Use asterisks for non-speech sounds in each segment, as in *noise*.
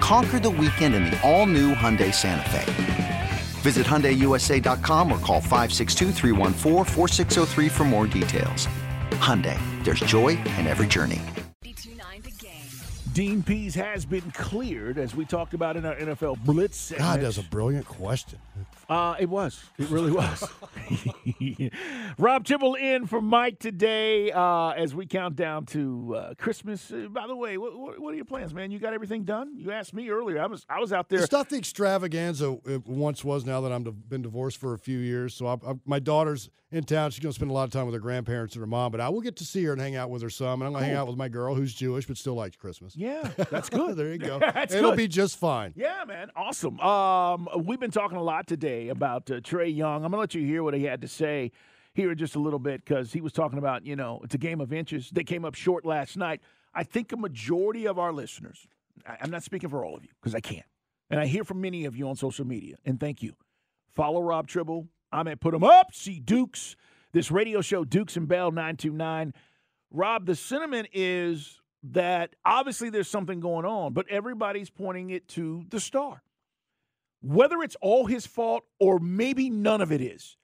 Conquer the weekend in the all-new Hyundai Santa Fe. Visit HyundaiUSA.com or call 562 for more details. Hyundai, there's joy in every journey. Dean Pees has been cleared, as we talked about in our NFL Blitz segment. God, that's a brilliant question. Uh, it was. It really was. *laughs* Rob Tribble in for Mike today uh, as we count down to uh, Christmas. Uh, by the way, what, what, are your plans, man? You got everything done? You asked me earlier. I was I was out there. It's not the extravaganza it once was. Now that I've been divorced for a few years, so I, I, my daughter's in town. She's going to spend a lot of time with her grandparents and her mom, but I will get to see her and hang out with her some. And I'm going to cool. hang out with my girl who's Jewish but still likes Christmas. Yeah, *laughs* that's good. there you go. *laughs* It'll good. be just fine. Yeah, man. Awesome. Um, we've been talking a lot today about uh, Trae Young. I'm going to let you hear what he had to say here in just a little bit because he was talking about, you know, it's a game of inches. They came up short last night. I think a majority of our listeners, I'm not speaking for all of you because I can't. And I hear from many of you on social media, and thank you. Follow Rob Tribble. I'm at Put 'em Up. See Dukes. This radio show, Dukes and Bell 929. Rob, the sentiment is that obviously there's something going on, but everybody's pointing it to the star. Whether it's all his fault or maybe none of it is,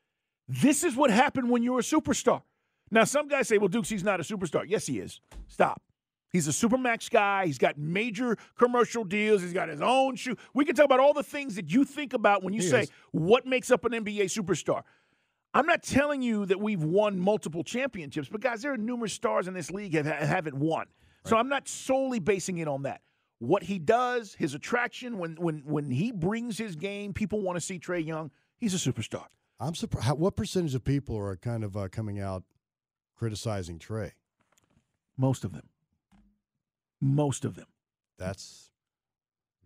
this is what happened when you're a superstar. Now, some guys say, well, Dukes, he's not a superstar. Yes, he is. Stop. He's a supermax guy. He's got major commercial deals. He's got his own shoe. We can talk about all the things that you think about when you he say is. what makes up an NBA superstar. I'm not telling you that we've won multiple championships, but guys, there are numerous stars in this league that haven't won. Right. So I'm not solely basing it on that. What he does, his attraction, when when when he brings his game, people want to see Trae Young. He's a superstar. I'm surprised. What percentage of people are kind of uh, coming out criticizing Trae? Most of them. Most of them. That's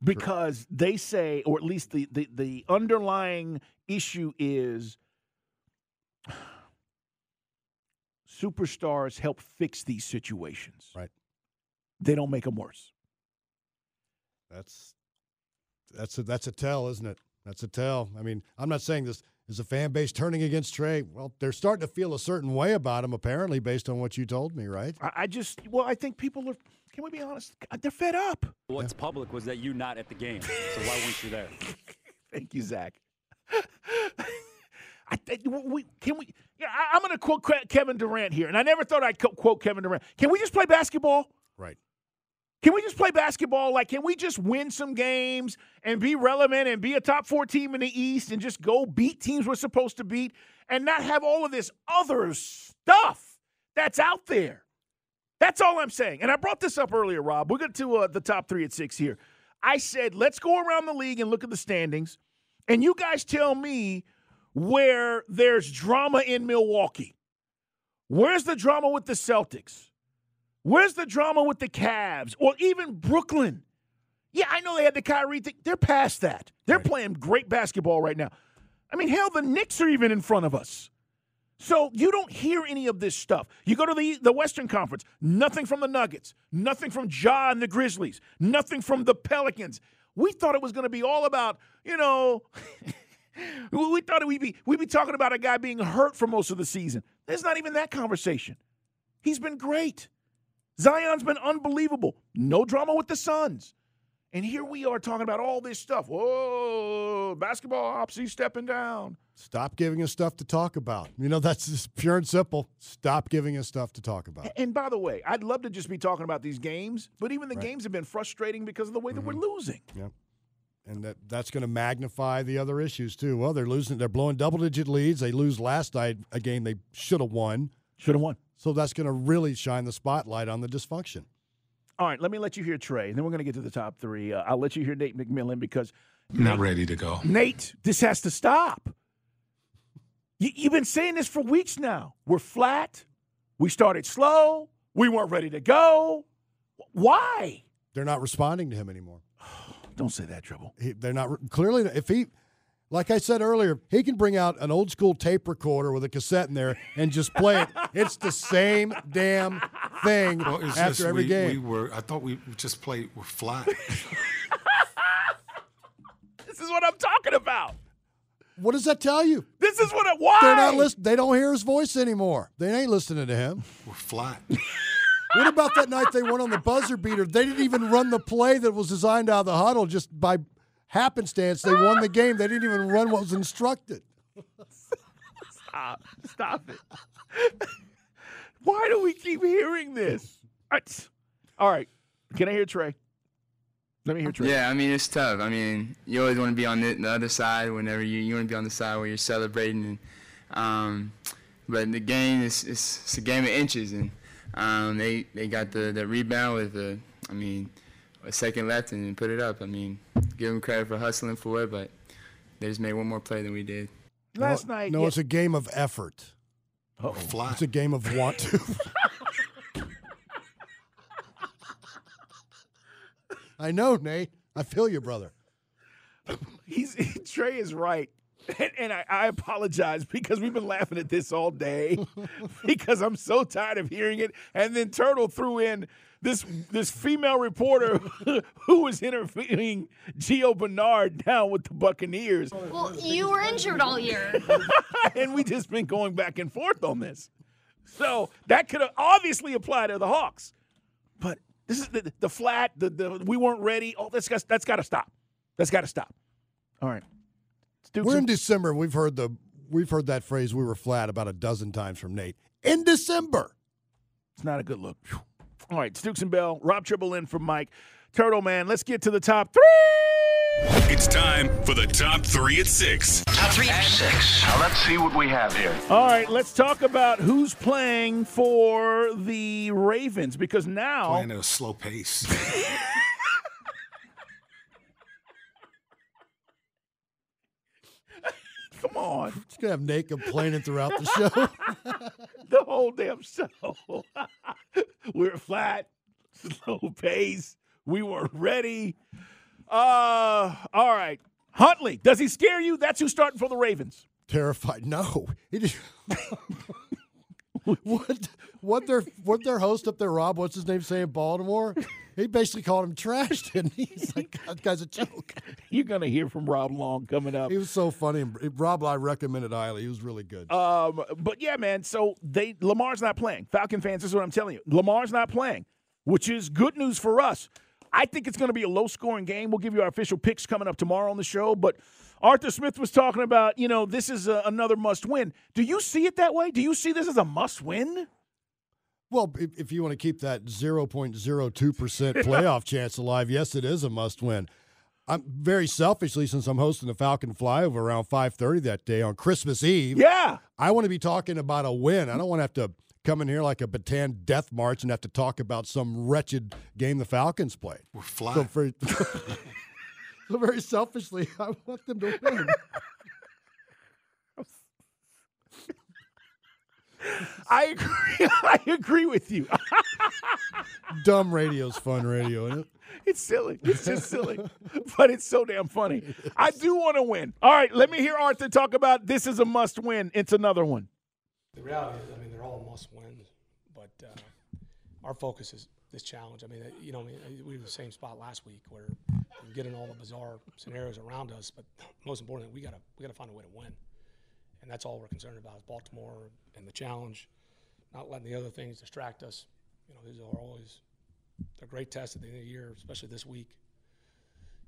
because they say, or at least the, the, the underlying issue is *sighs* superstars help fix these situations. Right. They don't make them worse. That's that's a that's a tell, isn't it? That's a tell. I mean, I'm not saying this is a fan base turning against Trae. Well, they're starting to feel a certain way about him, apparently, based on what you told me, right? I, I just, well, I think people are. Can we be honest? They're fed up. What's yeah. public was that you not at the game, so why weren't you there? *laughs* Thank you, Zach. *laughs* I, we, can we? Yeah, I, am going to quote Kevin Durant here, and I never thought I'd quote Kevin Durant. Can we just play basketball? Right. Can we just play basketball? Like, can we just win some games and be relevant and be a top four team in the East and just go beat teams we're supposed to beat and not have all of this other stuff that's out there? That's all I'm saying. And I brought this up earlier, Rob. We'll get to uh, the top three at six here. I said, let's go around the league and look at the standings. And you guys tell me where there's drama in Milwaukee. Where's the drama with the Celtics? Where's the drama with the Cavs or even Brooklyn? Yeah, I know they had the Kyrie thing. They're past that. They're right. playing great basketball right now. I mean, hell, the Knicks are even in front of us. So you don't hear any of this stuff. You go to the, the Western Conference, nothing from the Nuggets, nothing from Ja and the Grizzlies, nothing from the Pelicans. We thought it was going to be all about, you know, *laughs* we thought we'd be we'd be talking about a guy being hurt for most of the season. There's not even that conversation. He's been great. Zion's been unbelievable. No drama with the Suns. And here we are talking about all this stuff. Whoa, basketball ops, he's stepping down. Stop giving us stuff to talk about. You know, that's just pure and simple. Stop giving us stuff to talk about. And by the way, I'd love to just be talking about these games, but even the right. games have been frustrating because of the way that mm-hmm. we're losing. Yep. And that, that's going to magnify the other issues too. Well, they're losing, they're blowing double digit leads. They lose last night a game they should have won. Should have won. So that's going to really shine the spotlight on the dysfunction. All right, let me let you hear Trae, and then we're going to get to the top three. Uh, I'll let you hear Nate McMillan because Not ready to go. Nate, this has to stop. You, you've been saying this for weeks now. We're flat. We started slow. We weren't ready to go. Why? They're not responding to him anymore. *sighs* Don't say that, Trouble. He, they're not clearly. If he, like I said earlier, he can bring out an old school tape recorder with a cassette in there and just play it. It's the same damn thing Well, it's after just every we, game. we were. I thought we just played. We're flat. *laughs* This is what I'm talking about. what does that tell you? This is what it was. They're not listening. They don't hear his voice anymore. They ain't listening to him. we're flat. *laughs* What about that night they went on the buzzer beater? They didn't even run the play that was designed out of the huddle. Just by happenstance, they won the game. They didn't even run what was instructed. Stop. Stop it. Why do we keep hearing this? All right. All right. Can I hear Trae? Let me hear Trae. Yeah, I mean it's tough. I mean you always want to be on the, the other side whenever you you want to be on the side where you're celebrating, and, um, but the game is it's, it's a game of inches, and um, they they got the, the rebound with the I mean a second left and put it up. I mean give them credit for hustling for it, but they just made one more play than we did. Last no, night. No, yeah. it's a game of effort. We're. It's a game of want to. *laughs* I know, Nate. I feel you, brother. He's Trae is right. And, and I, I apologize because we've been laughing at this all day *laughs* *laughs* because I'm so tired of hearing it. And then Turtle threw in this this female reporter *laughs* who was interviewing Gio Bernard down with the Buccaneers. Well, you were injured all year. *laughs* and we just been going back and forth on this. So that could have obviously apply to the Hawks. But this is the, the flat, the, the we weren't ready. Oh, that's got, that's got to stop. That's got to stop. All right. Let's We're some- in December. We've heard the we've heard that phrase "we were flat" about a dozen times from Nate. In December. It's not a good look. Phew. All right, Dukes and Bell, Rob Tribble in from Mike. Turtle Man, let's get to the top three. It's time for the top three at six. Top three at six. Now let's see what we have here. All right, let's talk about who's playing for the Ravens because now Playing at a slow pace. *laughs* come on, Just gonna have Nate complaining throughout the show. *laughs* the whole damn show. *laughs* We're flat, slow pace. We weren't ready. Uh, all right. Huntley, does he scare you? That's who's starting for the Ravens. Terrified. No. He just, *laughs* *laughs* what what their what their host up there, Rob, what's his name say in Baltimore? He basically called him trash, didn't he? He's like, that guy's a joke. *laughs* You're gonna hear from Rob Long coming up. He was so funny. Rob, I recommended highly. He was really good. Um, but yeah, man. So they Lamar's not playing. Falcon fans, this is what I'm telling you. Lamar's not playing, which is good news for us. I think it's going to be a low-scoring game. We'll give you our official picks coming up tomorrow on the show. But Arthur Smith was talking about, you know, this is a, another must-win. Do you see it that way? Do you see this as a must-win? Well, if, if you want to keep that 0.02% *laughs* playoff chance alive, yes, it is a must win. I'm very selfishly, since I'm hosting the Falcon Flyover around 5:30 that day on Christmas Eve. Yeah. I want to be talking about a win. I don't want to have to come in here like a Bataan death march and have to talk about some wretched game the Falcons played. We're flying. So, for, so *laughs* *laughs* *laughs* very selfishly, *laughs* I want them to win. *laughs* I agree. I agree with you. Dumb radio's fun radio, isn't it? It's silly. It's just silly. but it's so damn funny. I do want to win. All right, let me hear Arthur talk about this is a must win. It's another one. The reality is, I mean, they're all must wins, but uh, our focus is this challenge. I mean, uh, you know, I mean, uh, we were in the same spot last week where we're getting all the bizarre scenarios around us, but *clears throat* most importantly, we gotta we gotta find a way to win, and that's all we're concerned about is Baltimore and the challenge, not letting the other things distract us. You know, these are always they're great tests at the end of the year, especially this week.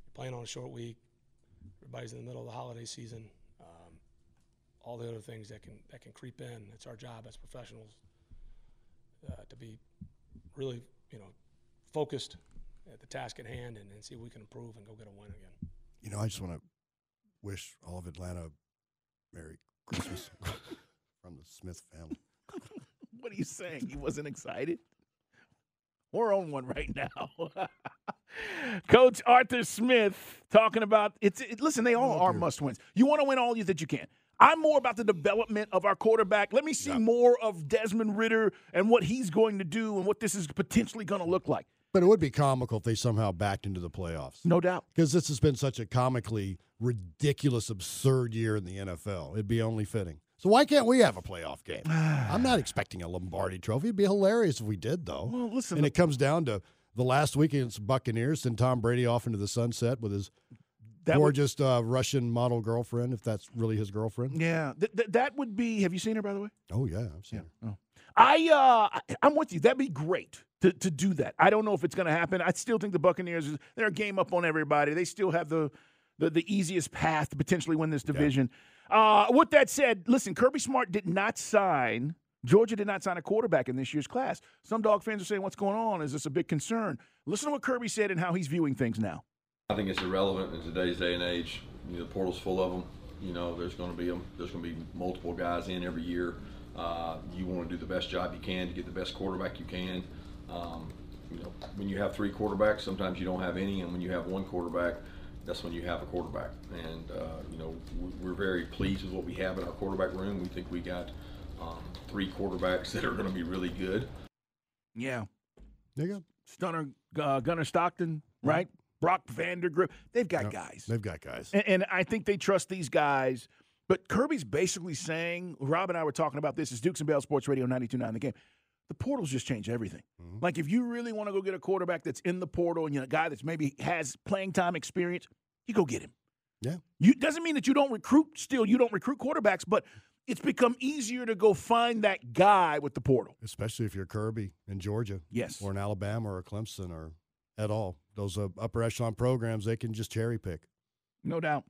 You're playing on a short week. Everybody's in the middle of the holiday season. Um, all the other things that can that can creep in. It's our job as professionals uh, to be really, you know, focused at the task at hand and, and see if we can improve and go get a win again. You know, I just want to wish all of Atlanta Merry Christmas *laughs* from the Smith family. *laughs* What are you saying? He wasn't excited? We're on one right now. *laughs* Coach Arthur Smith talking about it's. It, listen, they all are must wins. You want to win all you that you can. I'm more about the development of our quarterback. Let me see more of Desmond Ridder and what he's going to do and what this is potentially going to look like. But it would be comical if they somehow backed into the playoffs. No doubt. Because this has been such a comically ridiculous, absurd year in the NFL. It'd be only fitting. So why can't we have a playoff game? *sighs* I'm not expecting a Lombardi trophy. It'd be hilarious if we did, though. Well, listen. and it comes down to the last week against Buccaneers, send Tom Brady off into the sunset with his That would- gorgeous uh, Russian model girlfriend, if that's really his girlfriend. yeah, th- th- that would be. Have you seen her, by the way? Oh yeah, I've seen her. I uh I'm with you. That'd be great to, to do that. I don't know if it's going to happen. I still think the Buccaneers is they're a game up on everybody. They still have the the, the easiest path to potentially win this division. Uh, with that said, listen, Kirby Smart did not sign. Georgia did not sign a quarterback in this year's class. Some dog fans are saying, "What's going on? Is this a big concern?" Listen to what Kirby said and how he's viewing things now. I think it's irrelevant in today's day and age. You know, the portal's full of them. You know, there's going to be 'em- there's going to be multiple guys in every year. Uh, you want to do the best job you can to get the best quarterback you can. Um, you know, when you have three quarterbacks, sometimes you don't have any, and when you have one quarterback, that's when you have a quarterback. And uh, you know, we- we're very pleased with what we have in our quarterback room. We think we got um, three quarterbacks *laughs* that are going to be really good. Yeah, there you go. Stunner, uh, Gunnar Stockton, right? Brock Vandagriff. They've got guys. They've got guys. And, and I think they trust these guys. But Kirby's basically saying, Rob and I were talking about this, is Dukes and Bell Sports Radio 92.9 The Game. The portals just change everything. Mm-hmm. Like if you really want to go get a quarterback that's in the portal and you know, a guy that's maybe has playing time experience, you go get him. Yeah. You doesn't mean that you don't recruit still, you don't recruit quarterbacks, but it's become easier to go find that guy with the portal. Especially if you're Kirby in Georgia. Yes. Or in Alabama or Clemson or at all. Those uh, upper echelon programs, they can just cherry pick. No doubt.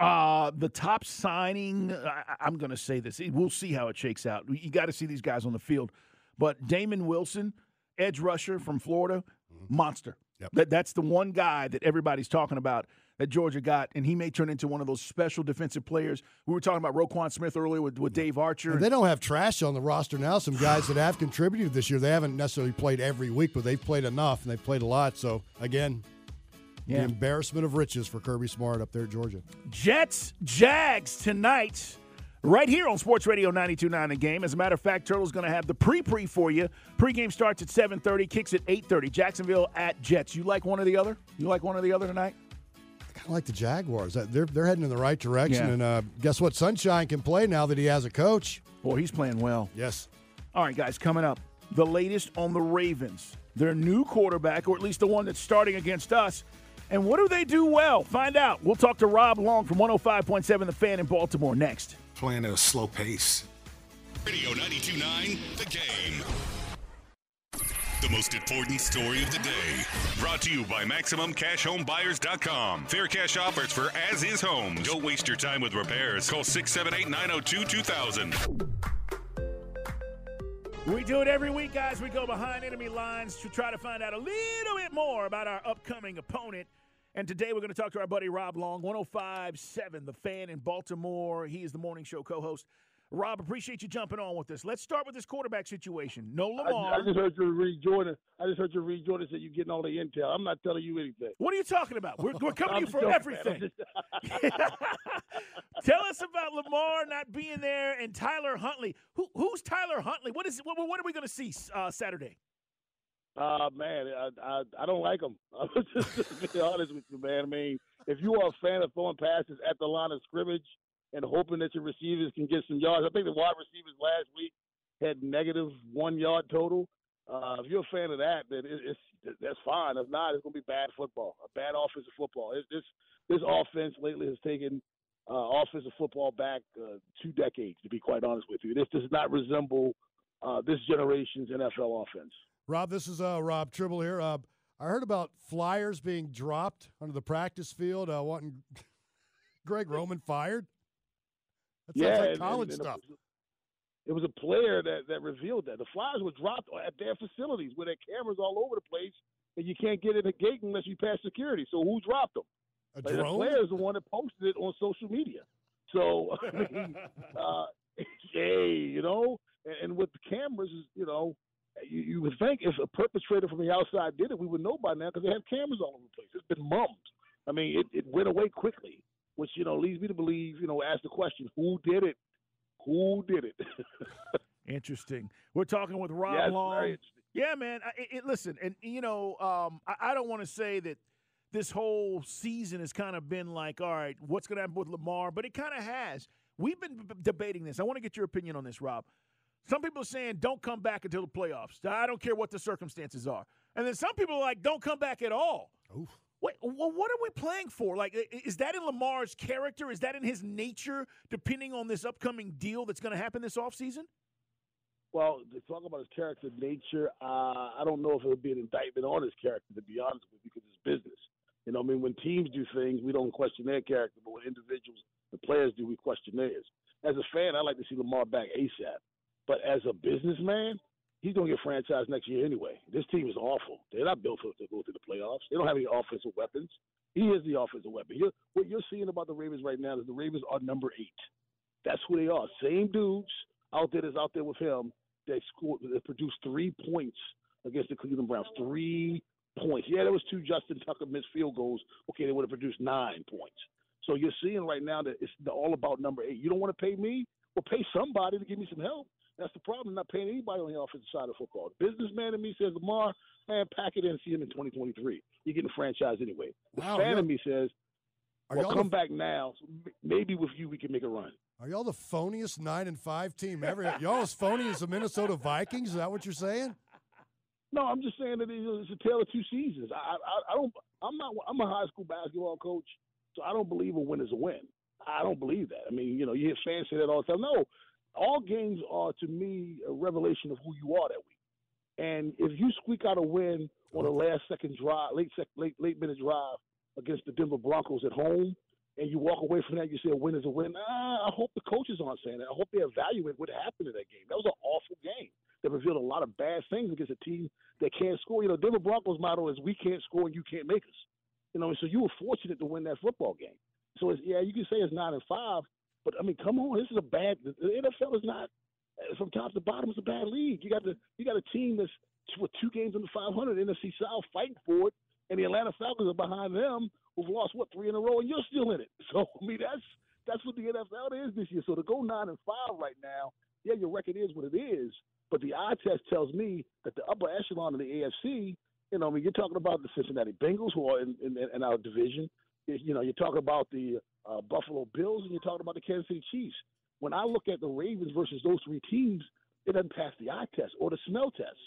Uh, the top signing, I, I'm going to say this. We'll see how it shakes out. You got to see these guys on the field. But Damon Wilson, edge rusher from Florida, monster. That, that's the one guy that everybody's talking about that Georgia got, and he may turn into one of those special defensive players. We were talking about Roquan Smith earlier with, with Dave Archer. And they don't have trash on the roster now. Some guys that have contributed this year, they haven't necessarily played every week, but they've played enough and they've played a lot. So, again, Yeah. the embarrassment of riches for Kirby Smart up there at Georgia. Jets, Jags tonight, right here on Sports Radio 92.9 The Game. As a matter of fact, Turtle's going to have the pre-pre for you. Pre-game starts at 7.30, kicks at 8.30. Jacksonville at Jets. You like one or the other? You like one or the other tonight? I kind of like the Jaguars. They're, they're heading in the right direction. Yeah. And uh, guess what? Sunshine can play now that he has a coach. Boy, he's playing well. Yes. All right, guys, coming up, the latest on the Ravens. Their new quarterback, or at least the one that's starting against us. And what do they do well? Find out. We'll talk to Rob Long from 105.7 The Fan in Baltimore next. Playing at a slow pace. Radio 92.9 The Game. The most important story of the day. Brought to you by MaximumCashHomeBuyers.com. Fair cash offers for as is homes. Don't waste your time with repairs. Call 678 902 2000. We do it every week, guys. We go behind enemy lines to try to find out a little bit more about our upcoming opponent. And today we're going to talk to our buddy Rob Long, 1057, the fan in Baltimore. He is the morning show co host. Rob, appreciate you jumping on with us. Let's start with this quarterback situation. No Lamar. I just heard you read Jordan. I just heard you read Jordan said you're getting all the intel. I'm not telling you anything. What are you talking about? We're, we're coming to you for joking, everything. *laughs* Tell us about Lamar not being there and Tyler Huntley. Who, who's Tyler Huntley? What is what, what are we going to see uh, Saturday? Uh, man, I, I I don't like him. *laughs* I'm just to be honest with you, man. I mean, if you are a fan of throwing passes at the line of scrimmage and hoping that your receivers can get some yards, I think the wide receivers last week had negative one yard total. Uh, if you're a fan of that, then it, it's that's fine. If not, it's going to be bad football, a bad offensive football. It, this this offense lately has taken uh, offensive football back uh, two decades. To be quite honest with you, this does not resemble uh, this generation's NFL offense. Rob, this is uh, Rob Tribble here. Uh, I heard about flyers being dropped onto the practice field, uh, wanting *laughs* Greg Roman fired. That sounds like college and- and stuff. It was a player that, that revealed that. The Flyers were dropped at their facilities where their cameras all over the place, and you can't get in the gate unless you pass security. So who dropped them? A Like, the drone? player is the one that posted it on social media. So, *laughs* I mean, *laughs* uh, *laughs* hey, you know, and, and with the cameras, you know, You, you would think if a perpetrator from the outside did it, we would know by now because they have cameras all over the place. It's been mummed. I mean, it, it went away quickly, which you know leads me to believe. You know, ask the question: Who did it? Who did it? *laughs* Interesting. We're talking with Rob Yes, Long. Yeah, man. I, it, listen, and you know, um, I, I don't want to say that this whole season has kind of been like, all right, what's going to happen with Lamar? But it kind of has. We've been b- debating this. I want to get your opinion on this, Rob. Some people are saying don't come back until the playoffs. I don't care what the circumstances are. And then some people are like, don't come back at all. Wait, well, what are we playing for? Like, is that in Lamar's character? Is that in his nature, depending on this upcoming deal that's going to happen this offseason? Well, to talk about his character nature, uh, I don't know if it would be an indictment on his character, to be honest with you, because it's business. You know, I mean, when teams do things, we don't question their character, but when individuals, the players do, we question theirs. As a fan, I like to see Lamar back ASAP. But as a businessman, he's going to get franchised next year anyway. This team is awful. They're not built for to go to the playoffs. They don't have any offensive weapons. He is the offensive weapon. You're, what you're seeing about the Ravens right now is the Ravens are number eight. That's who they are. Same dudes out there that's out there with him that scored that produced three points against the Cleveland Browns. Three points. Yeah, there was two Justin Tucker missed field goals. Okay, they would have produced nine points. So you're seeing right now that it's all about number eight. You don't want to pay me? Well, pay somebody to give me some help. That's the problem. not paying anybody on the offensive side of football. The businessman in me says, Lamar, man, pack it in and see him in 2023. You're getting a franchise anyway. The Wow, fan in me says, well, come the- back now. Maybe with you we can make a run. Are y'all the phoniest nine and five team ever? y'all as phony as the Minnesota Vikings? Is that what you're saying? No, I'm just saying that it's a tale of two seasons. I, I, I don't. I'm not. I'm a high school basketball coach, so I don't believe a win is a win. I don't believe that. I mean, you know, you hear fans say that all the time. No, all games are to me a revelation of who you are that week. And if you squeak out a win on a last second drive, late sec, late late minute drive against the Denver Broncos at home, and you walk away from that, you say a win is a win. Ah, I hope the coaches aren't saying that. I hope they evaluate what happened in that game. That was an awful game that revealed a lot of bad things against a team that can't score. You know, Denver Broncos motto is "We can't score and you can't make us." You know, so you were fortunate to win that football game. So it's, yeah, you can say it's nine and five, but I mean, come on, this is a bad. The NFL is not from top to bottom. It's a bad league. You got the you got a team that's with two games under 500 NFC South fighting for it, and the Atlanta Falcons are behind them, who've lost what three in a row, and you're still in it. *laughs* So I mean, that's that's what the NFL is this year. So to go nine and five right now, yeah, your record is what it is, but the eye test tells me that the upper echelon of the AFC. You know, I mean, you're talking about the Cincinnati Bengals, who are in, in, in our division. You know, you're talking about the uh, Buffalo Bills, and you're talking about the Kansas City Chiefs. When I look at the Ravens versus those three teams, it doesn't pass the eye test or the smell test.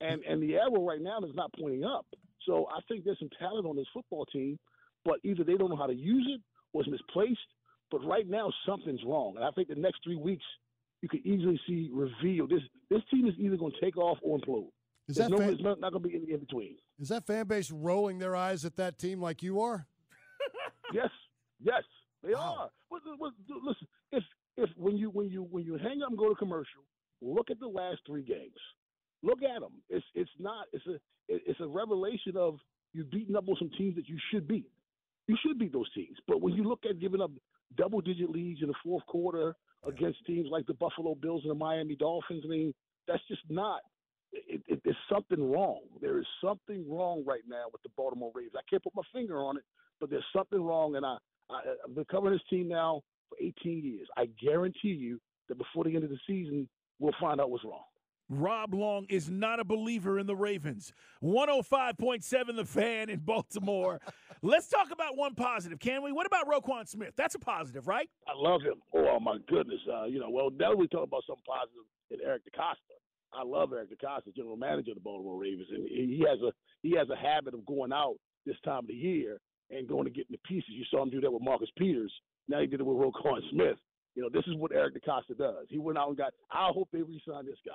And and the arrow right now is not pointing up. So I think there's some talent on this football team, but either they don't know how to use it or it's misplaced. But right now something's wrong, and I think the next three weeks you could easily see reveal this. This team is either going to take off or implode. Is There's that no, fan- there's not, not going to be any in between. Is that fan base rolling their eyes at that team like you are? *laughs* yes, yes, they are. But, but, listen, if if when you when you when you hang up and go to commercial, look at the last three games. Look at them. It's it's not. It's a it's a revelation of you beating up on some teams that you should beat. You should beat those teams. But when you look at giving up double digit leads in the fourth quarter against teams like the Buffalo Bills and the Miami Dolphins, I mean, that's just not. It, it, there's something wrong. There is something wrong right now with the Baltimore Ravens. I can't put my finger on it, but there's something wrong. And I, I I've been covering this team now for 18 years. I guarantee you that before the end of the season, we'll find out what's wrong. Rob Long is not a believer in the Ravens. 105.7 The Fan in Baltimore. *laughs* Let's talk about one positive, can we? What about Roquan Smith? That's a positive, right? I love him. Oh my goodness. Uh, you know, well now we talk about something positive in Eric DeCosta. I love Eric DeCosta, general manager of the Baltimore Ravens, and he has a he has a habit of going out this time of the year and going to get in the pieces. You saw him do that with Marcus Peters. Now he did it with Roquan Smith. You know, this is what Eric DeCosta does. He went out and got. I hope they re-sign this guy.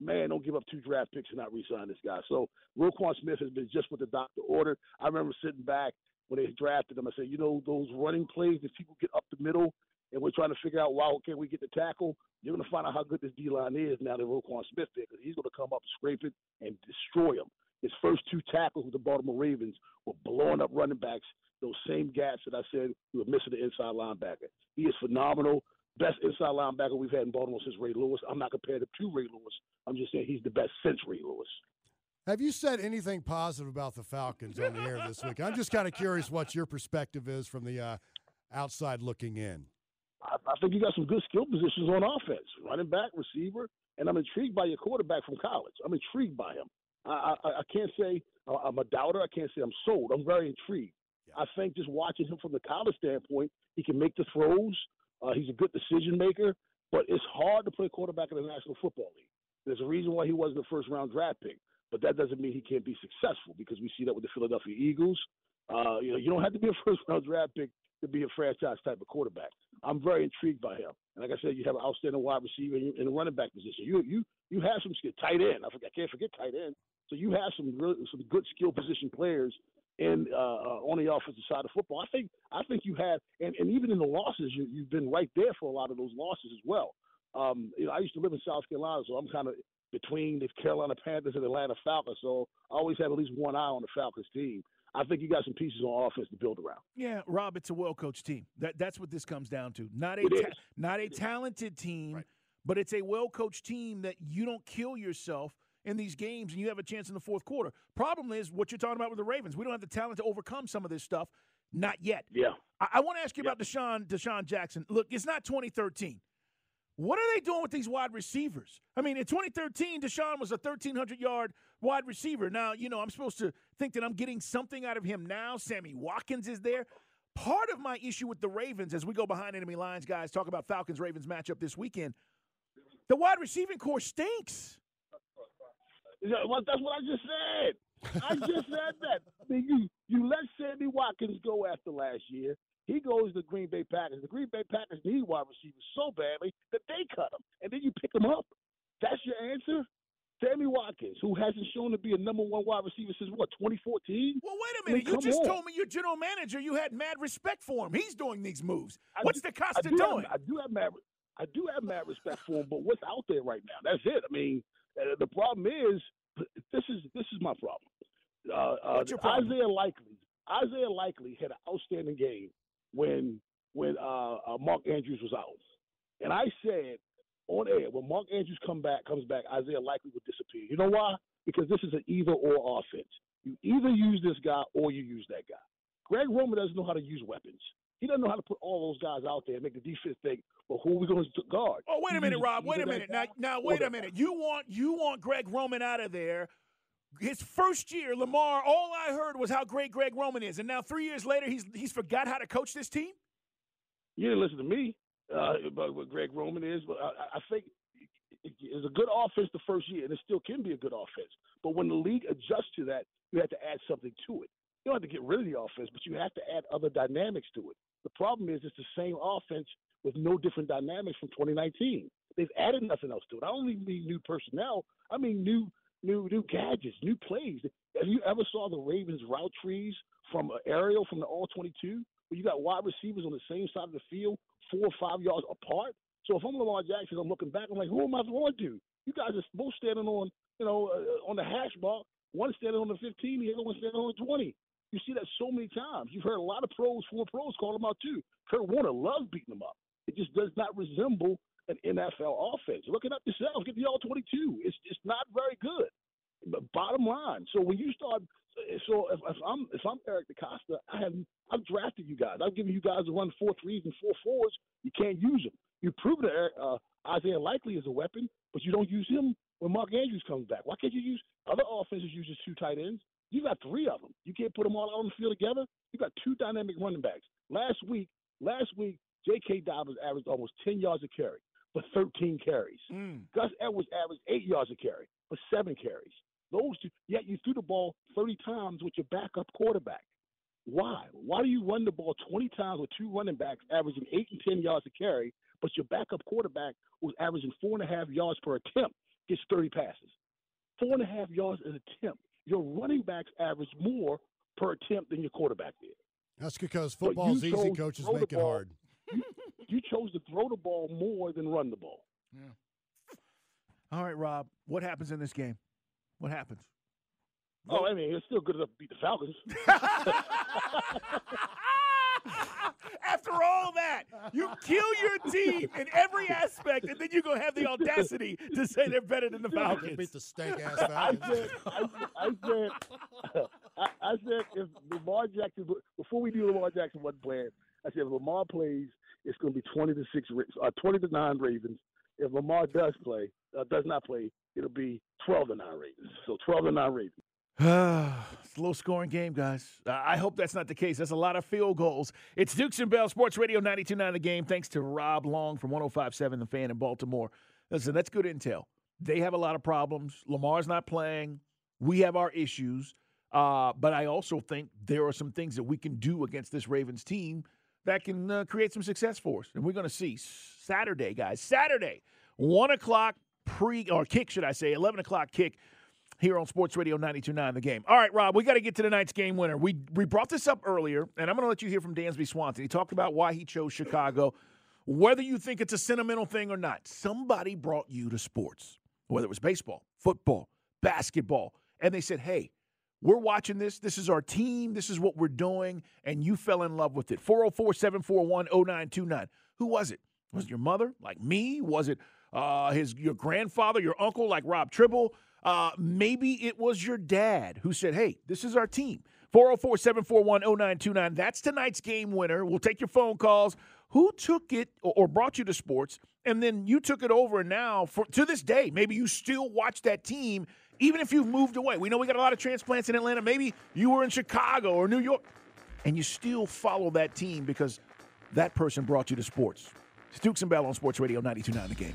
Man, don't give up two draft picks and not re-sign this guy. So Roquan Smith has been just what the doctor ordered. I remember sitting back when they drafted him. I said, you know, those running plays that people get up the middle and we're trying to figure out why can we get the tackle. You're going to find out how good this D line is now that Roquan Smith there because he's going to come up, scrape it, and destroy them. His first two tackles with the Baltimore Ravens were blowing up running backs, those same gaps that I said we were missing the inside linebacker. He is phenomenal. best inside linebacker we've had in Baltimore since Ray Lewis. I'm not compared to Ray Lewis. I'm just saying he's the best since Ray Lewis. Have you said anything positive about the Falcons on the air this week? I'm just kind of curious what your perspective is from the uh, outside looking in. I, I think you got some good skill positions on offense, running back, receiver, and I'm intrigued by your quarterback from college. I'm intrigued by him. I, I, I can't say I'm a doubter. I can't say I'm sold. I'm very intrigued. Yeah. I think just watching him from the college standpoint, he can make the throws. Uh, he's a good decision maker, but it's hard to play quarterback in the National Football League. There's a reason why he wasn't the first round draft pick but that doesn't mean he can't be successful because we see that with the Philadelphia Eagles. Uh, you know, you don't have to be a *laughs* first round draft pick to be a franchise type of quarterback. I'm very intrigued by him. And like I said, you have an outstanding wide receiver in, the running back position. You you you have some skill, tight end. I, forget, I can't forget tight end. So you have some really, some good skill position players in uh, on the offensive side of football. I think I think you have, and, and even in the losses, you, you've been right there for a lot of those losses as well. Um, you know, I used to live in South Carolina, so I'm kind of between the Carolina Panthers and Atlanta Falcons. So I always have at least one eye on the Falcons team. I think you got some pieces on offense to build around. Yeah, Rob, it's a well coached team. That that's what this comes down to. Not a ta- not a talented team, right. but it's a well coached team that you don't kill yourself in these games and you have a chance in the fourth quarter. Problem is what you're talking about with the Ravens. We don't have the talent to overcome some of this stuff. Not yet. Yeah. I, I want to ask you yeah. about DeSean DeSean Jackson. Look, it's not 2013. What are they doing with these wide receivers? I mean, in 2013, DeSean was a 1,300 yard wide receiver. Now, you know, I'm supposed to think that I'm getting something out of him now. Sammy Watkins is there. Part of my issue with the Ravens, as we go behind enemy lines, guys, talk about Falcons Ravens matchup this weekend, the wide receiving corps stinks. Well, that's what I just said. I just said that. I mean, you you let Sammy Watkins go after last year. He goes to Green Bay Packers. The Green Bay Packers need wide receivers so badly that they cut him, and then you pick him up. That's your answer. Sammy Watkins, who hasn't shown to be a number one wide receiver since what 2014. Well, wait a minute. I mean, you just on. told me your general manager you had mad respect for him. He's doing these moves. What's do, DeCosta do doing? Have, I do have mad. I do have mad respect for him, but what's out there right now? That's it. I mean, uh, the problem is this is this is my problem. Uh, uh, problem? Isaiah Likely. Isaiah Likely had an outstanding game when when uh, uh, Mark Andrews was out, and I said on air when Mark Andrews come back comes back, Isaiah Likely would disappear. You know why? Because this is an either or offense. You either use this guy or you use that guy. Greg Roman doesn't know how to use weapons. He doesn't know how to put all those guys out there and make the defense think, well, who are we going to guard? Oh, wait a minute, Rob. Wait a minute. Now, now, wait a minute. You want you want Greg Roman out of there his first year, Lamar, all I heard was how great Greg Roman is, and now three years later, he's he's forgot how to coach this team. You didn't listen to me uh, about what Greg Roman is, but I, I think it's a good offense the first year, and it still can be a good offense. But when the league adjusts to that, you have to add something to it. You don't have to get rid of the offense, but you have to add other dynamics to it. Problem is it's the same offense with no different dynamics from 2019. They've added nothing else to it. I don't even mean new personnel. I mean new new new gadgets, new plays. Have you ever saw the Ravens route trees from aerial from the all 22, where you got wide receivers on the same side of the field, four or five yards apart? So if I'm Lamar Jackson, I'm looking back, I'm like, who am I throwing to? You guys are both standing on, you know, uh, on the hash mark. One standing on the 15, the other one standing on the 20. You see that so many times. You've heard a lot of pros, former pros, call them out too. Kurt Warner loves beating them up. It just does not resemble an NFL offense. Look it up yourself. Get the all 22. It's just not very good. But Bottom line. So when you start, so if, if I'm if I'm Eric DeCosta, I have I've drafted you guys. I've given you guys to run four threes and four fours. You can't use them. You prove that uh, Isaiah Likely is a weapon, but you don't use him when Mark Andrews comes back. Why can't you use other offenses? Use just two tight ends. You got three of them. You can't put them all out on the field together. You got two dynamic running backs. Last week, last week, J.K. Dobbins averaged almost 10 yards a carry for 13 carries. Mm. Gus Edwards averaged eight yards a carry for seven carries. Those two, yet you threw the ball 30 times with your backup quarterback. Why? Why do you run the ball 20 times with two running backs averaging eight and 10 yards a carry, but your backup quarterback was averaging four and a half yards per attempt, gets 30 passes? Four and a half yards an attempt. Your running backs average more per attempt than your quarterback did. That's because football's easy, coaches make it hard. You, you chose to throw the ball more than run the ball. Yeah. All right, Rob, what happens in this game? What happens? Oh, I mean, it's still good enough to beat the Falcons. *laughs* *laughs* *laughs* After all that, you kill your team in every aspect, and then you go have the audacity to say they're better than the Falcons. Beat the stank ass Falcons. I said, I, I said, I, I said, if Lamar Jackson, before we do Lamar Jackson wasn't playing, I said if Lamar plays, it's going to be twenty to six, Ra- uh, twenty to nine Ravens. If Lamar does play, uh, does not play, it'll be twelve to nine Ravens. So twelve to nine Ravens. *sighs* it's a low scoring game, guys. I hope that's not the case. That's a lot of field goals. It's Dukes and Bell, Sports Radio 92.9 The Game. Thanks to Rob Long from 105.7 The Fan in Baltimore. Listen, that's good intel. They have a lot of problems. Lamar's not playing. We have our issues. Uh, but I also think there are some things that we can do against this Ravens team that can uh, create some success for us. And we're going to see Saturday, guys. Saturday, 1 o'clock pre, or kick, should I say, 11 o'clock kick here on Sports Radio 92.9 The Game. All right, Rob, we got to get to tonight's game winner. We we brought this up earlier, and I'm going to let you hear from Dansby Swanson. He talked about why he chose Chicago, whether you think it's a sentimental thing or not. Somebody brought you to sports, whether it was baseball, football, basketball, and they said, hey, we're watching this. This is our team. This is what we're doing. And you fell in love with it. 404 741 0929. Who was it? Was it your mother, like me? Was it uh, his your grandfather, your uncle, like Rob Tribble? Uh, maybe it was your dad who said, hey, this is our team. 404 741 0929. That's tonight's game winner. We'll take your phone calls. Who took it or brought you to sports? And then you took it over, and now for, to this day, maybe you still watch that team, even if you've moved away. We know we got a lot of transplants in Atlanta. Maybe you were in Chicago or New York, and you still follow that team because that person brought you to sports. It's Dukes and Bell on Sports Radio 92.9 The Game.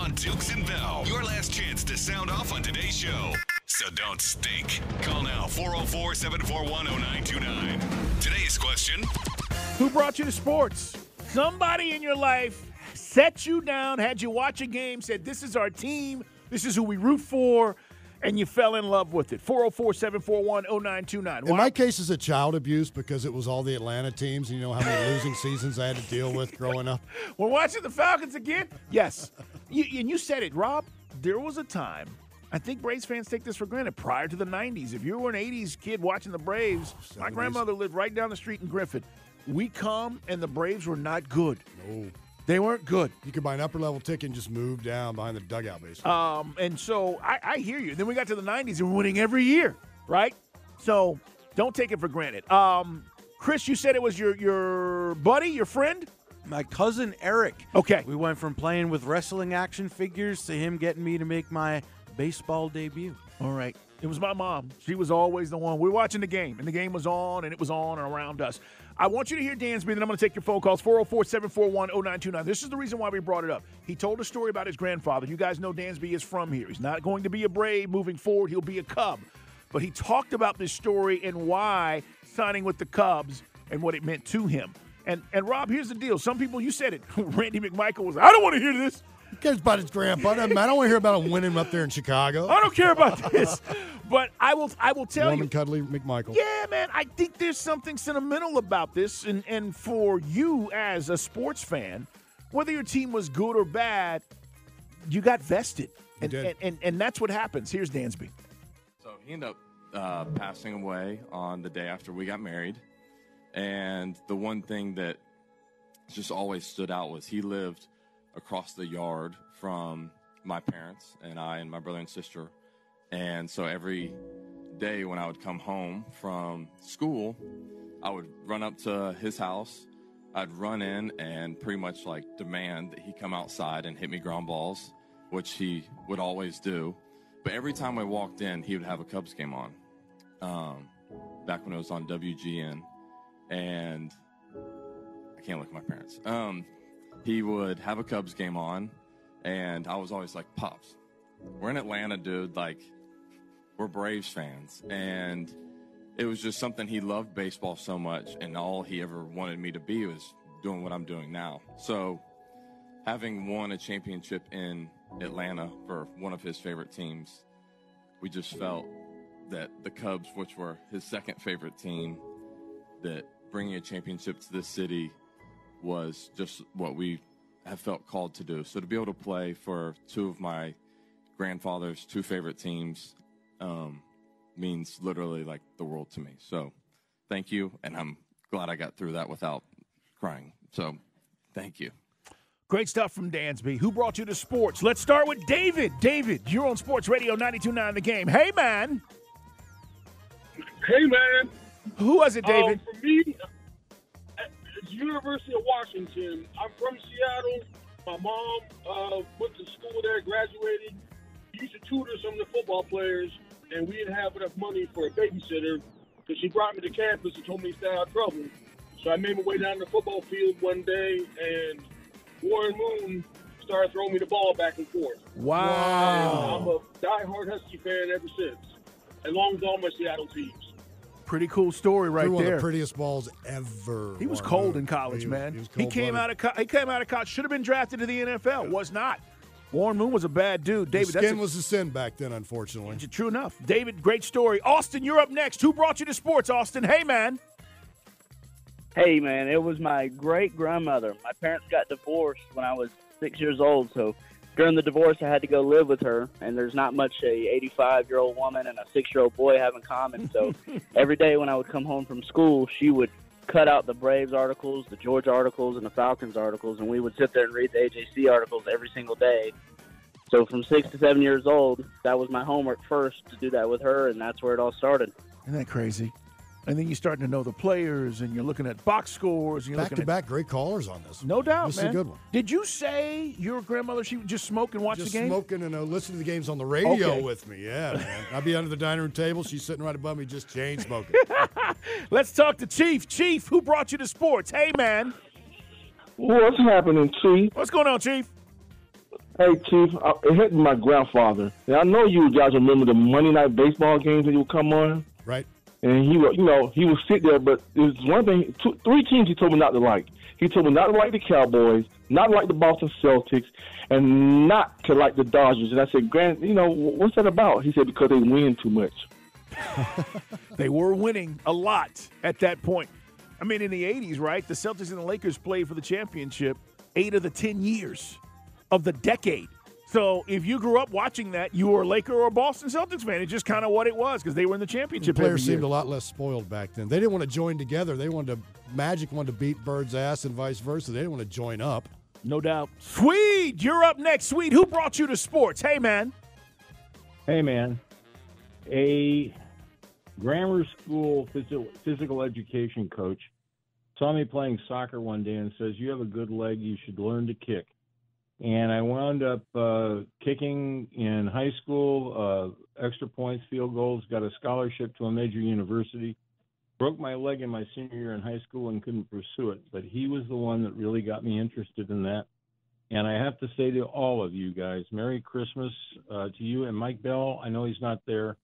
On Dukes and Bell. Your last chance to sound off on today's show. So don't stink. Call now 404 741 0929. Today's question Who brought you to sports? Somebody in your life set you down, had you watch a game, said, This is our team, this is who we root for, and you fell in love with it. 404 741 0929. In my case, it's a child abuse because it was all the Atlanta teams. And you know how many losing seasons I had to deal with growing up. *laughs* We're watching the Falcons again? Yes. You, and you said it, Rob. There was a time, I think Braves fans take this for granted, prior to the 90s. If you were an 80s kid watching the Braves, my grandmother lived right down the street in Griffin. We come, and the Braves were not good. No. They weren't good. You could buy an upper level ticket and just move down behind the dugout, basically. Um, and so I, I hear you. Then we got to the 90s and we're winning every year, right? So don't take it for granted. Um, Chris, you said it was your your buddy, your friend? My cousin Eric. Okay. We went from playing with wrestling action figures to him getting me to make my baseball debut. All right. It was my mom. She was always the one. We were watching the game, and the game was on, and it was on and around us. I want you to hear Dansby, then I'm going to take your phone calls 404 741 0929. This is the reason why we brought it up. He told a story about his grandfather. You guys know Dansby is from here. He's not going to be a Brave moving forward, he'll be a Cub. But he talked about this story and why signing with the Cubs and what it meant to him. And and Rob, here's the deal. Some people, you said it. *laughs* Randy McMichael was, I don't want to hear this. Who cares about his grandpa? I don't want to hear about him winning up there in Chicago. I don't care about this. but I will I will tell Warm you. and cuddly McMichael. Yeah, man, I think there's something sentimental about this, and and for you as a sports fan, whether your team was good or bad, you got vested. And, did. and, and, and that's what happens. Here's Dansby. So he ended up uh, passing away on the day after we got married. And the one thing that just always stood out was he lived across the yard from my parents and I and my brother and sister. And so every day when I would come home from school, I would run up to his house. I'd run in and pretty much like demand that he come outside and hit me ground balls, which he would always do. But every time I walked in, he would have a Cubs game on. Um, back when it was on WGN, and I can't look at my parents. Um, he would have a Cubs game on, and I was always like, "Pops, we're in Atlanta, dude. Like, we're Braves fans." And it was just something he loved baseball so much, and all he ever wanted me to be was doing what I'm doing now. So, having won a championship in Atlanta for one of his favorite teams, we just felt that the Cubs, which were his second favorite team, that bringing a championship to this city was just what we have felt called to do. So to be able to play for two of my grandfather's two favorite teams um, means literally like the world to me. So thank you, and I'm glad I got through that without crying. So thank you. Great stuff from Dansby. Who brought you to sports? Let's start with David. David, you're on Sports Radio 92.9 The Game. Hey, man. Hey, man. Who was it, David? Um, for me, it's University of Washington. I'm from Seattle. My mom uh, went to school there, graduated. Used to tutor some of the football players, and we didn't have enough money for a babysitter because she brought me to campus and told me to stay out of trouble. So I made my way down to the football field one day, and Warren Moon started throwing me the ball back and forth. Wow. And I'm a diehard Husky fan ever since, along with all my Seattle teams. Pretty cool story right Threw one there. of the prettiest balls ever. He was cold in college, He was- man. He, He came out of co- he came out of college. Should have been drafted to the NFL. Was not. Warren Moon was a bad dude. David, Skin that's a- was a sin back then, unfortunately. True enough. David, great story. Austin, you're up next. Who brought you to sports, Austin? Hey, man. Hey, man, it was my great grandmother. My parents got divorced when I was six years old, so during the divorce, I had to go live with her. And there's not much a 85 year old woman and a six year old boy have in common. So *laughs* every day when I would come home from school, she would cut out the Braves articles, the Georgia articles, and the Falcons articles, and we would sit there and read the AJC articles every single day. So from six to seven years old, that was my homework first to do that with her, and that's where it all started. Isn't that crazy? And then you're starting to know the players, and you're looking at box scores. And you're Back to at back, great callers on this. No doubt, This man. is a good one. Did you say your grandmother she would just smoke and watch Just the game? smoking and uh, listening to the games on the radio Okay. with me. Yeah, man. I'd be under the dining room table. She's sitting right above me, just chain smoking. *laughs* Let's talk to Chief. Chief, who brought you to sports? Hey, man. What's happening, Chief? What's going on, Chief? Hey, Chief. uh, It hit my grandfather. And I know you guys remember the Monday night baseball games that you would come on. Right. And he would, you know, he would sit there, but there's one thing, two, three teams he told me not to like. He told me not to like the Cowboys, not like the Boston Celtics, and not to like the Dodgers. And I said, Grand, you know, what's that about? He said, because they win too much. *laughs* They were winning a lot at that point. I mean, in the 80s, right? The Celtics and the Lakers played for the championship eight of the 10 years of the decade. So if you grew up watching that, you were a Laker or a Boston Celtics fan. It's just kind of what it was because they were in the championship The every players year. seemed a lot less spoiled back then. They didn't want to join together. They wanted to Magic wanted to beat Bird's ass and vice versa. They didn't want to join up. No doubt. Sweet, you're up next. Sweet, who brought you to sports? Hey, man. Hey, man. A grammar school physical, physical education coach saw me playing soccer one day and says, You have a good leg. You should learn to kick. And I wound up uh, kicking in high school, uh, extra points, field goals, got a scholarship to a major university. Broke my leg in my senior year in high school and couldn't pursue it. But he was the one that really got me interested in that. And I have to say to all of you guys, Merry Christmas uh, to you and Mike Bell. I know he's not there,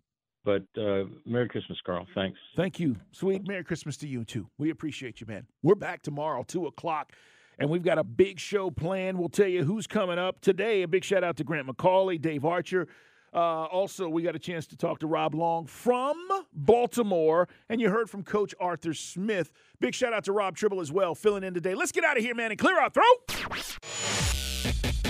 but uh, Merry Christmas, Carl. Thanks. Thank you. Sweet. Merry Christmas to you, too. We appreciate you, man. We're back tomorrow, 2 o'clock, and we've got a big show planned. We'll tell you who's coming up today. A big shout out to Grant McAuley, Dave Archer, Uh, also, we got a chance to talk to Rob Long from Baltimore, and you heard from Coach Arthur Smith. Big shout out to Rob Tribble as well, filling in today. Let's get out of here, man, and clear our throat.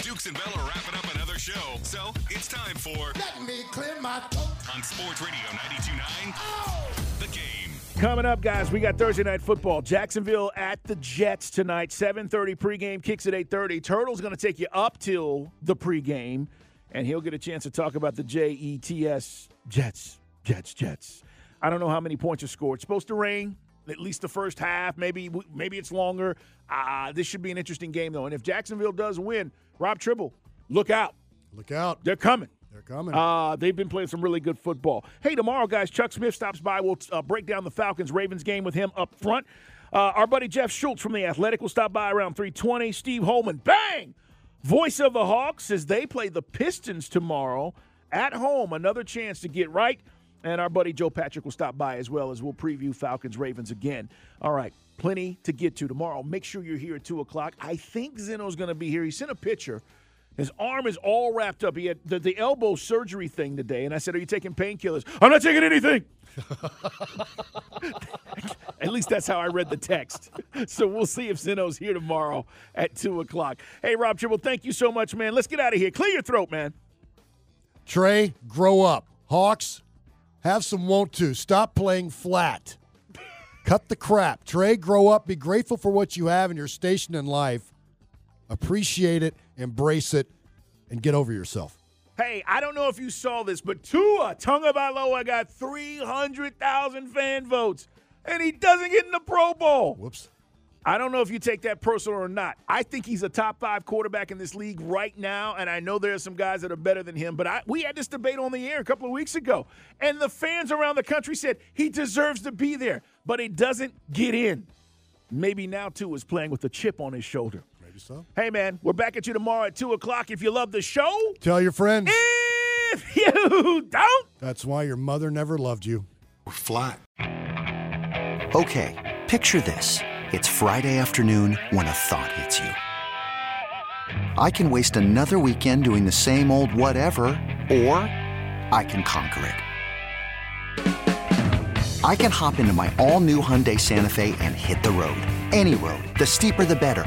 Dukes and Bell are wrapping up another show, so it's time for Let me clear my throat. on Sports Radio 92.9 The Game. Coming up, guys, we got Thursday night football. Jacksonville at the Jets tonight. 7:30 pregame, kicks at 8:30. Turtle's going to take you up till the pregame, and he'll get a chance to talk about the J E T S Jets, Jets, Jets. I don't know how many points are scored. It's supposed to rain at least the first half. Maybe maybe it's longer. Uh, this should be an interesting game though. And if Jacksonville does win, Rob Tribble, look out. Look out. They're coming. Coming. Uh, they've been playing some really good football. Hey, tomorrow, guys, Chuck Smith stops by. We'll uh, break down the Falcons Ravens game with him up front. Uh, our buddy Jeff Schultz from the Athletic will stop by around 320. Steve Holman, bang! Voice of the Hawks as they play the Pistons tomorrow at home. Another chance to get right. And our buddy Joe Patrick will stop by as well as we'll preview Falcons Ravens again. All right, plenty to get to tomorrow. Make sure you're here at 2 o'clock. I think Zeno's going to be here. He sent a picture. His arm is all wrapped up. He had the, the elbow surgery thing today, and I said, "Are you taking painkillers?" I'm not taking anything. *laughs* At least that's how I read the text. *laughs* So we'll see if Zeno's here tomorrow at two o'clock. Hey, Rob Tribble, thank you so much, man. Let's get out of here. Clear your throat, man. Trae, grow up. Hawks, have some want to. Stop playing flat. Cut the crap. Trae, grow up. Be grateful for what you have in your station in life. Appreciate it, embrace it, and get over yourself. Hey, I don't know if you saw this, but Tua Tagovailoa got 300,000 fan votes, and he doesn't get in the Pro Bowl. Whoops. I don't know if you take that personal or not. I think he's a top five quarterback in this league right now, and I know there are some guys that are better than him. But I, we had this debate on the air a couple of weeks ago, and the fans around the country said he deserves to be there, but he doesn't get in. Maybe now Tua is playing with a chip on his shoulder. Maybe so. Hey, man, we're back at you tomorrow at 2 o'clock. If you love the show, Tell your friends. if *laughs* you don't, That's why your mother never loved you. We're flat. Okay, picture this. It's Friday afternoon when a thought hits you. I can waste another weekend doing the same old whatever, or I can conquer it. I can hop into my all new Hyundai Santa Fe and hit the road. Any road. The steeper, the better.